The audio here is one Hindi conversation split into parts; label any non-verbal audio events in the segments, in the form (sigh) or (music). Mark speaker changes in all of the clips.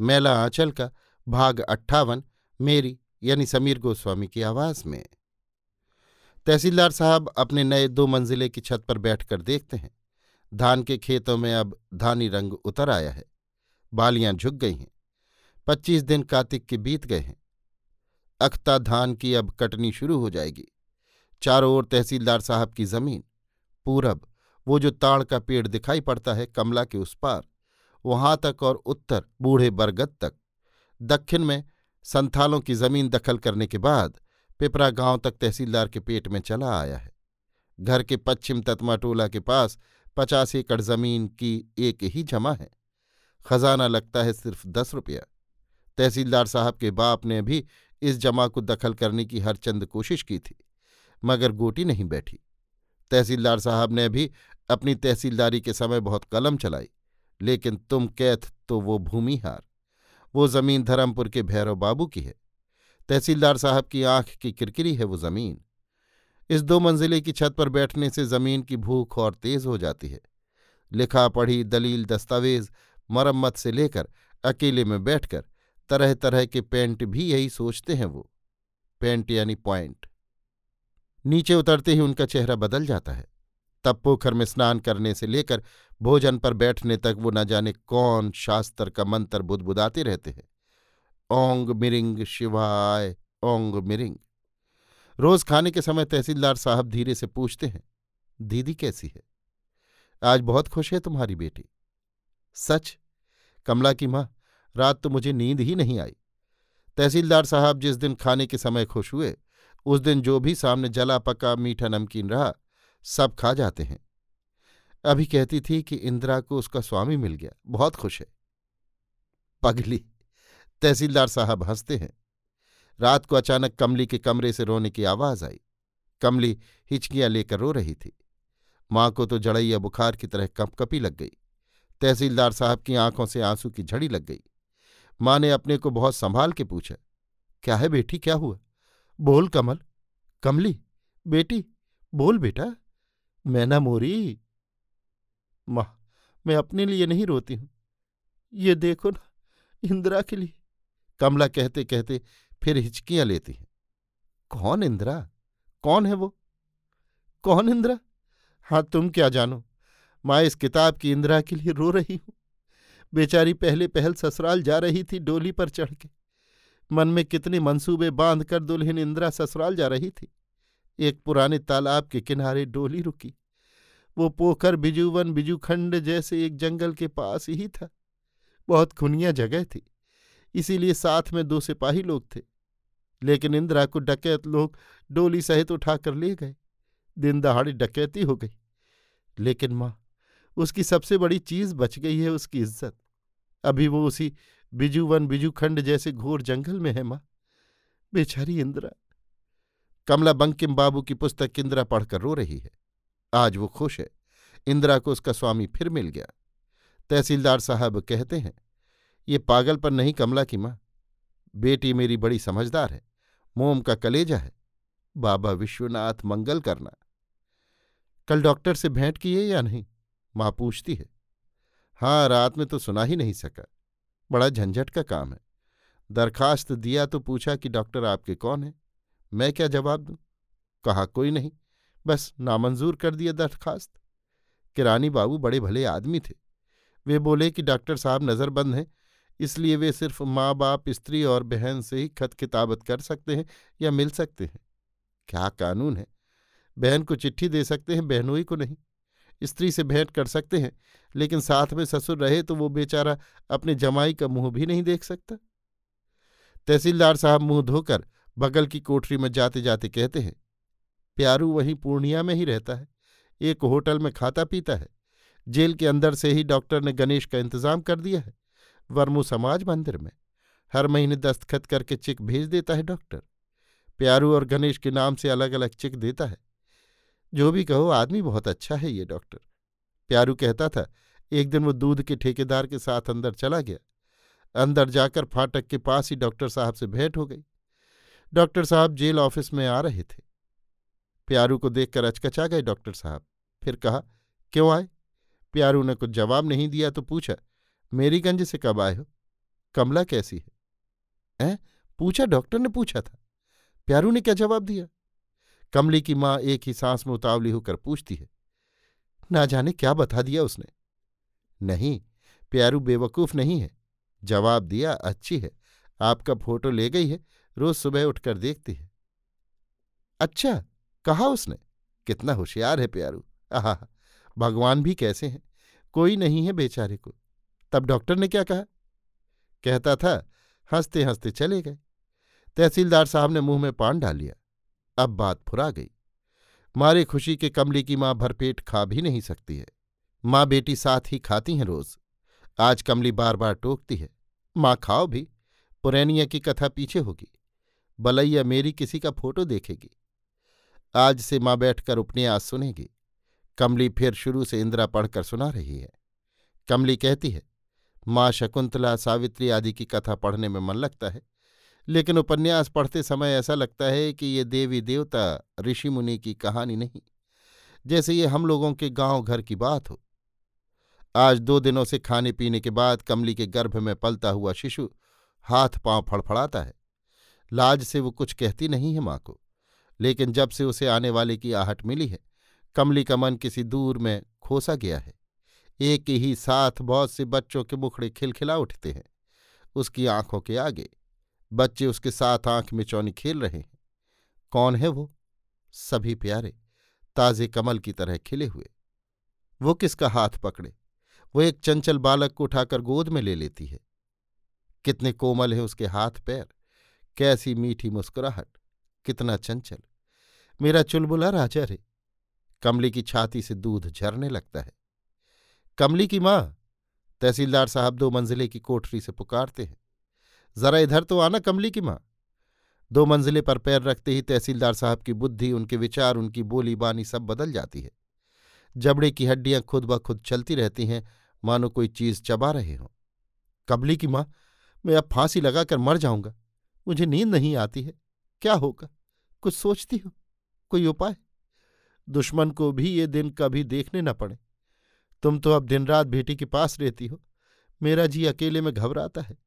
Speaker 1: मैला आंचल का भाग अट्ठावन, मेरी यानी समीर गोस्वामी की आवाज़ में। तहसीलदार साहब अपने नए दो मंजिले की छत पर बैठकर देखते हैं। धान के खेतों में अब धानी रंग उतर आया है। बालियाँ झुक गई हैं। पच्चीस दिन कार्तिक के बीत गए हैं। अख्ता धान की अब कटनी शुरू हो जाएगी। चारों ओर तहसीलदार साहब की ज़मीन, पूरब, वो जो ताड़ का पेड़ दिखाई पड़ता है कमला के उस पार। वहाँ तक और उत्तर बूढ़े बरगद तक। दक्षिण में संथालों की ज़मीन दखल करने के बाद पिपरा गाँव तक तहसीलदार के पेट में चला आया है। घर के पश्चिम तत्मा टोला के पास पचास एकड़ ज़मीन की एक ही जमा है। खजाना लगता है सिर्फ़ दस रुपया। तहसीलदार साहब के बाप ने भी इस जमा को दखल करने की हर चंद कोशिश की थी, मगर गोटी नहीं बैठी। तहसीलदार साहब ने भी अपनी तहसीलदारी के समय बहुत कलम चलाई। लेकिन तुम कैथ तो वो भूमिहार। वो ज़मीन धर्मपुर के भैरव बाबू की है। तहसीलदार साहब की आँख की किरकिरी है वो ज़मीन। इस दो मंजिले की छत पर बैठने से ज़मीन की भूख और तेज हो जाती है। लिखा पढ़ी दलील दस्तावेज़ मरम्मत से लेकर अकेले में बैठकर तरह तरह के पेंट भी यही सोचते हैं वो। पेंट यानी पॉइंट। नीचे उतरते ही उनका चेहरा बदल जाता है। तब पोखर में स्नान करने से लेकर भोजन पर बैठने तक वो न जाने कौन शास्त्र का मंत्र बुदबुदाते रहते हैं। ओंग मिरिंग शिवाय, ओंग मिरिंग। रोज खाने के समय तहसीलदार साहब धीरे से पूछते हैं, दीदी कैसी है? आज बहुत खुश है तुम्हारी बेटी। सच? कमला की माँ, रात तो मुझे नींद ही नहीं आई। तहसीलदार साहब जिस दिन खाने के समय खुश हुए, उस दिन जो भी सामने जला पका मीठा नमकीन रहा सब खा जाते हैं। अभी कहती थी कि इंदिरा को उसका स्वामी मिल गया, बहुत खुश है। पगली, तहसीलदार साहब हँसते हैं। रात को अचानक कमली के कमरे से रोने की आवाज़ आई। कमली हिचकियाँ लेकर रो रही थी। माँ को तो जड़ैया बुखार की तरह कपकपी लग गई। तहसीलदार साहब की आँखों से आँसू की झड़ी लग गई। माँ ने अपने को बहुत संभाल के पूछा, क्या है बेटी, क्या हुआ? बोल कमल, कमली, बेटी, बोल बेटा। मैना मोरी। माँ, मैं अपने लिए नहीं रोती हूँ। ये देखो ना, इंदिरा के लिए। कमला कहते कहते फिर हिचकियाँ लेती हैं। कौन इंदिरा? कौन है वो? कौन इंदिरा? हाँ तुम क्या जानो? माँ, इस किताब की इंदिरा के लिए रो रही हूँ। बेचारी पहले पहल ससुराल जा रही थी डोली पर चढ़ के। मन में कितने मंसूबे बाँध कर दुल्हन इंदिरा ससुराल जा रही थी। एक पुराने तालाब के किनारे डोली रुकी। वो पोखर बिजुवन बिजुखंड जैसे एक जंगल के पास ही था। बहुत खुनिया जगह थी, इसीलिए साथ में दो सिपाही लोग थे। लेकिन इंदिरा को डकैत लोग डोली सहित उठाकर ले गए। दिन दहाड़ी डकैती हो गई। लेकिन माँ, उसकी सबसे बड़ी चीज़ बच गई है उसकी इज़्ज़त। अभी वो उसी बिजुवन बिजुखंड जैसे घोर जंगल में है माँ। बेचारी इंदिरा। कमला बंकिम बाबू की पुस्तक इंदिरा पढ़कर रो रही है। आज वो खुश है। इंदिरा को उसका स्वामी फिर मिल गया। तहसीलदार साहब कहते हैं, ये पागल पर नहीं कमला की माँ। बेटी मेरी बड़ी समझदार है। मोम का कलेजा है। बाबा विश्वनाथ मंगल करना। कल डॉक्टर से भेंट किए या नहीं? माँ पूछती है। हाँ रात में तो सुना ही नहीं सका। बड़ा झंझट का काम है। दरखास्त दिया तो पूछा कि डॉक्टर आपके कौन है? मैं क्या जवाब दूँ? कहा, कोई नहीं, बस नामंजूर कर दिया दरखास्त। किरानी बाबू बड़े भले आदमी थे। वे बोले कि डॉक्टर साहब नज़रबंद हैं, इसलिए वे सिर्फ़ माँ बाप स्त्री और बहन से ही खत किताबत कर सकते हैं या मिल सकते हैं। क्या कानून है? बहन को चिट्ठी दे सकते हैं बहनोई को नहीं। स्त्री से भेंट कर सकते हैं, लेकिन साथ में ससुर रहे तो वो बेचारा अपने जमाई का मुँह भी नहीं देख सकता। तहसीलदार साहब मुँह धोकर बगल की कोठरी में जाते जाते कहते हैं, प्यारू वहीं पूर्णिया में ही रहता है, एक होटल में खाता पीता है, जेल के अंदर से ही डॉक्टर ने गणेश का इंतज़ाम कर दिया है, वर्मू समाज मंदिर में, हर महीने दस्तखत करके चिक भेज देता है डॉक्टर, प्यारू और गणेश के नाम से अलग अलग चिक देता है, जो भी कहो आदमी बहुत अच्छा है ये डॉक्टर। प्यारू कहता था, एक दिन वो दूध के ठेकेदार के साथ अंदर चला गया, अंदर जाकर फाटक के पास ही डॉक्टर साहब से भेंट हो गई डॉक्टर साहब जेल ऑफ़िस में आ रहे थे। प्यारू को देखकर अचकचा गए डॉक्टर साहब। फिर कहा, क्यों आए? प्यारू ने कुछ जवाब नहीं दिया तो पूछा, मेरीगंज से कब आए हो? कमला कैसी है? ऐ? पूछा, डॉक्टर ने पूछा था। प्यारू ने क्या जवाब दिया? कमली की माँ एक ही सांस में उतावली होकर पूछती है। ना जाने क्या बता दिया उसने? नहीं, प्यारू बेवकूफ़ नहीं है। जवाब दिया, अच्छी है। आपका फ़ोटो ले गई है? रोज सुबह उठकर देखती है। अच्छा कहा उसने? कितना होशियार है प्यारू। आह, भगवान भी कैसे हैं? कोई नहीं है बेचारे को। तब डॉक्टर ने क्या कहा? कहता था हँसते हँसते चले गए। तहसीलदार साहब ने मुँह में पान डाल लिया। अब बात फुरा गई। मारे खुशी के कमली की माँ भरपेट खा भी नहीं सकती है। माँ बेटी साथ ही खाती हैं रोज। आज कमली बार बार टोकती है। माँ खाओ भी। पुरैनिया की कथा पीछे होगी। बलैया मेरी किसी का फ़ोटो देखेगी। आज से माँ बैठकर उपन्यास सुनेगी। कमली फिर शुरू से इंदिरा पढ़कर सुना रही है। कमली कहती है, माँ शकुंतला, सावित्री आदि की कथा पढ़ने में मन लगता है, लेकिन उपन्यास पढ़ते समय ऐसा लगता है कि ये देवी देवता ऋषि मुनि की कहानी नहीं, जैसे ये हम लोगों के गाँव घर की बात हो। आज दो दिनों से खाने पीने के बाद कमली के गर्भ में पलता हुआ शिशु हाथ पाँव फड़फड़ाता है। लाज से वो कुछ कहती नहीं है माँ को। लेकिन जब से उसे आने वाले की आहट मिली है, कमली का मन किसी दूर में खोसा गया है। एक ही साथ बहुत से बच्चों के मुखड़े खिलखिला उठते हैं। उसकी आँखों के आगे बच्चे उसके साथ आँख में चौनी खेल रहे हैं। कौन है वो? सभी प्यारे, ताजे कमल की तरह खिले हुए। वो किसका हाथ पकड़े? वो एक चंचल बालक को उठाकर गोद में ले लेती है। कितने कोमल हैं उसके हाथ पैर। कैसी मीठी मुस्कुराहट, कितना चंचल। मेरा चुलबुला राजा रे, कमली की छाती से दूध झरने लगता है। कमली की माँ, तहसीलदार साहब दो मंजिले की कोठरी से पुकारते हैं। जरा इधर तो आना कमली की माँ। दो मंजिले पर पैर रखते ही तहसीलदार साहब की बुद्धि, उनके विचार, उनकी बोली बानी सब बदल जाती है। जबड़े की हड्डियाँ खुद ब खुद चलती रहती हैं, मानो कोई चीज़ चबा रहे हों। कमली की माँ, मैं अब फांसी लगाकर मर जाऊँगा। मुझे नींद नहीं आती है। क्या होगा? कुछ सोचती हो? कोई उपाय? दुश्मन को भी ये दिन कभी देखने न पड़े। तुम तो अब दिन रात बेटी के पास रहती हो। मेरा जी अकेले में घबराता है।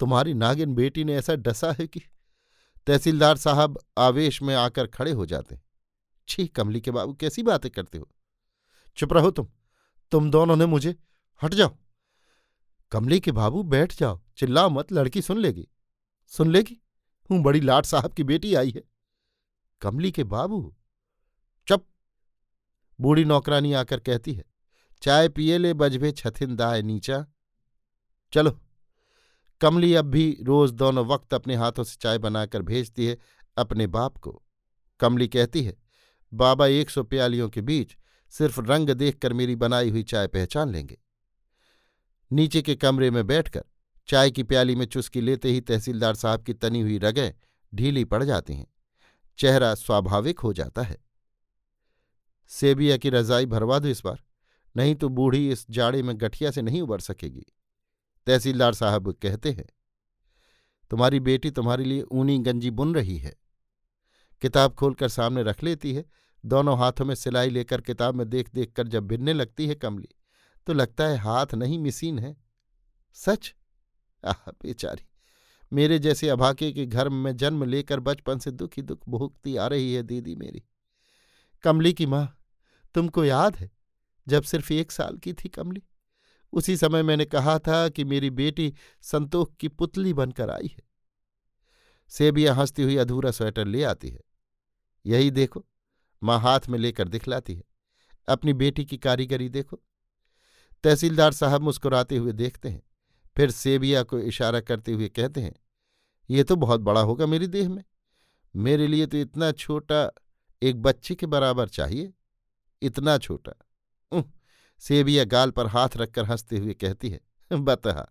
Speaker 1: तुम्हारी नागिन बेटी ने ऐसा डसा है कि तहसीलदार साहब आवेश में आकर खड़े हो जाते छी, कमली के बाबू, कैसी बातें करते हो? चुप रहो तुम। तुम दोनों ने मुझे हट जाओ। कमली के बाबू बैठ जाओ। चिल्लाओ मत, लड़की सुन लेगी। सुन लेगी, हूँ बड़ी लाट साहब की बेटी आई है। कमली के बाबू? चप। बूढ़ी नौकरानी आकर कहती है, चाय पिए ले बजभे छथिन दाय नीचा। चलो। कमली अब भी रोज दोनों वक्त अपने हाथों से चाय बनाकर भेजती है अपने बाप को। कमली कहती है, बाबा एक सौ प्यालियों के बीच सिर्फ़ रंग देखकर मेरी बनाई हुई चाय पहचान लेंगे। नीचे के कमरे में बैठकर चाय की प्याली में चुस्की लेते ही तहसीलदार साहब की तनी हुई रगें ढीली पड़ जाती हैं। चेहरा स्वाभाविक हो जाता है। सेबिया की रजाई भरवा दो इस बार, नहीं तो बूढ़ी इस जाड़े में गठिया से नहीं उबर सकेगी। तहसीलदार साहब कहते हैं, तुम्हारी बेटी तुम्हारे लिए ऊनी गंजी बुन रही है। किताब खोलकर सामने रख लेती है, दोनों हाथों में सिलाई लेकर किताब में देख देख कर जब बिनने लगती है कमली तो लगता है हाथ नहीं मिसीन है। सच? (laughs) आह, बेचारी। मेरे जैसे अभाके के घर में जन्म लेकर बचपन से दुखी दुख भोगती आ रही है दीदी मेरी। कमली की माँ, तुमको याद है जब सिर्फ़ एक साल की थी कमली? उसी समय मैंने कहा था कि मेरी बेटी संतोख की पुतली बनकर आई है। सेबिया हंसती हुई अधूरा स्वेटर ले आती है। यही देखो, माँ हाथ में लेकर दिखलाती है। अपनी बेटी की कारीगरी देखो। तहसीलदार साहब मुस्कुराते हुए देखते हैं। फिर सेबिया को इशारा करते हुए कहते हैं, ये तो बहुत बड़ा होगा मेरी देह में। मेरे लिए तो इतना छोटा एक बच्चे के बराबर चाहिए। इतना छोटा। सेबिया गाल पर हाथ रखकर हँसते हुए कहती है, बतहा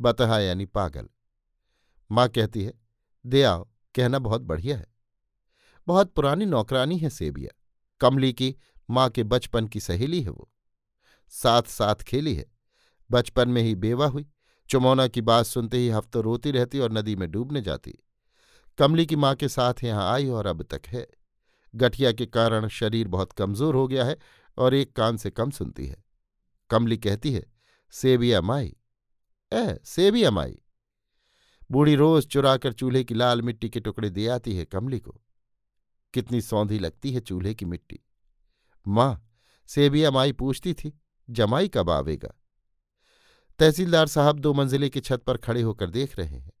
Speaker 1: बतहा यानी पागल। माँ कहती है, दे आओ, कहना बहुत बढ़िया है। बहुत पुरानी नौकरानी है सेबिया। कमली की माँ के बचपन की सहेली है वो। साथ साथ खेली है। बचपन में ही बेवा हुई। चुमौना की बात सुनते ही हफ्तों रोती रहती और नदी में डूबने जाती। कमली की माँ के साथ यहाँ आई और अब तक है। गठिया के कारण शरीर बहुत कमज़ोर हो गया है और एक कान से कम सुनती है। कमली कहती है सेबिया माई ए सेबिया माई। बूढ़ी रोज चुराकर चूल्हे की लाल मिट्टी के टुकड़े दे आती है कमली को। कितनी सौंधी लगती है चूल्हे की मिट्टी। माँ सेबिया माई पूछती थी, जमाई कब आवेगा? तहसीलदार साहब दो मंजिले की छत पर खड़े होकर देख रहे हैं।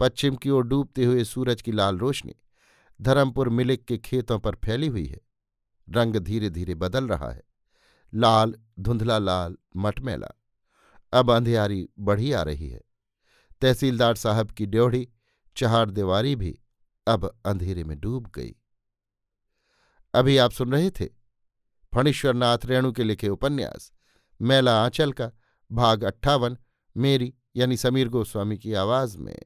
Speaker 1: पश्चिम की ओर डूबते हुए सूरज की लाल रोशनी धर्मपुर मिलिक के खेतों पर फैली हुई है। रंग धीरे धीरे बदल रहा है। लाल, धुंधला लाल, मटमैला। अब अंधियारी बढ़ी आ रही है। तहसीलदार साहब की ड्योढ़ी चहार दीवारी भी अब अंधेरे में डूब गई। अभी आप सुन रहे थे फणीश्वरनाथ रेणु के लिखे उपन्यास, मैला आंचल का भाग अट्ठावन मेरी यानी समीर गोस्वामी की आवाज़ में।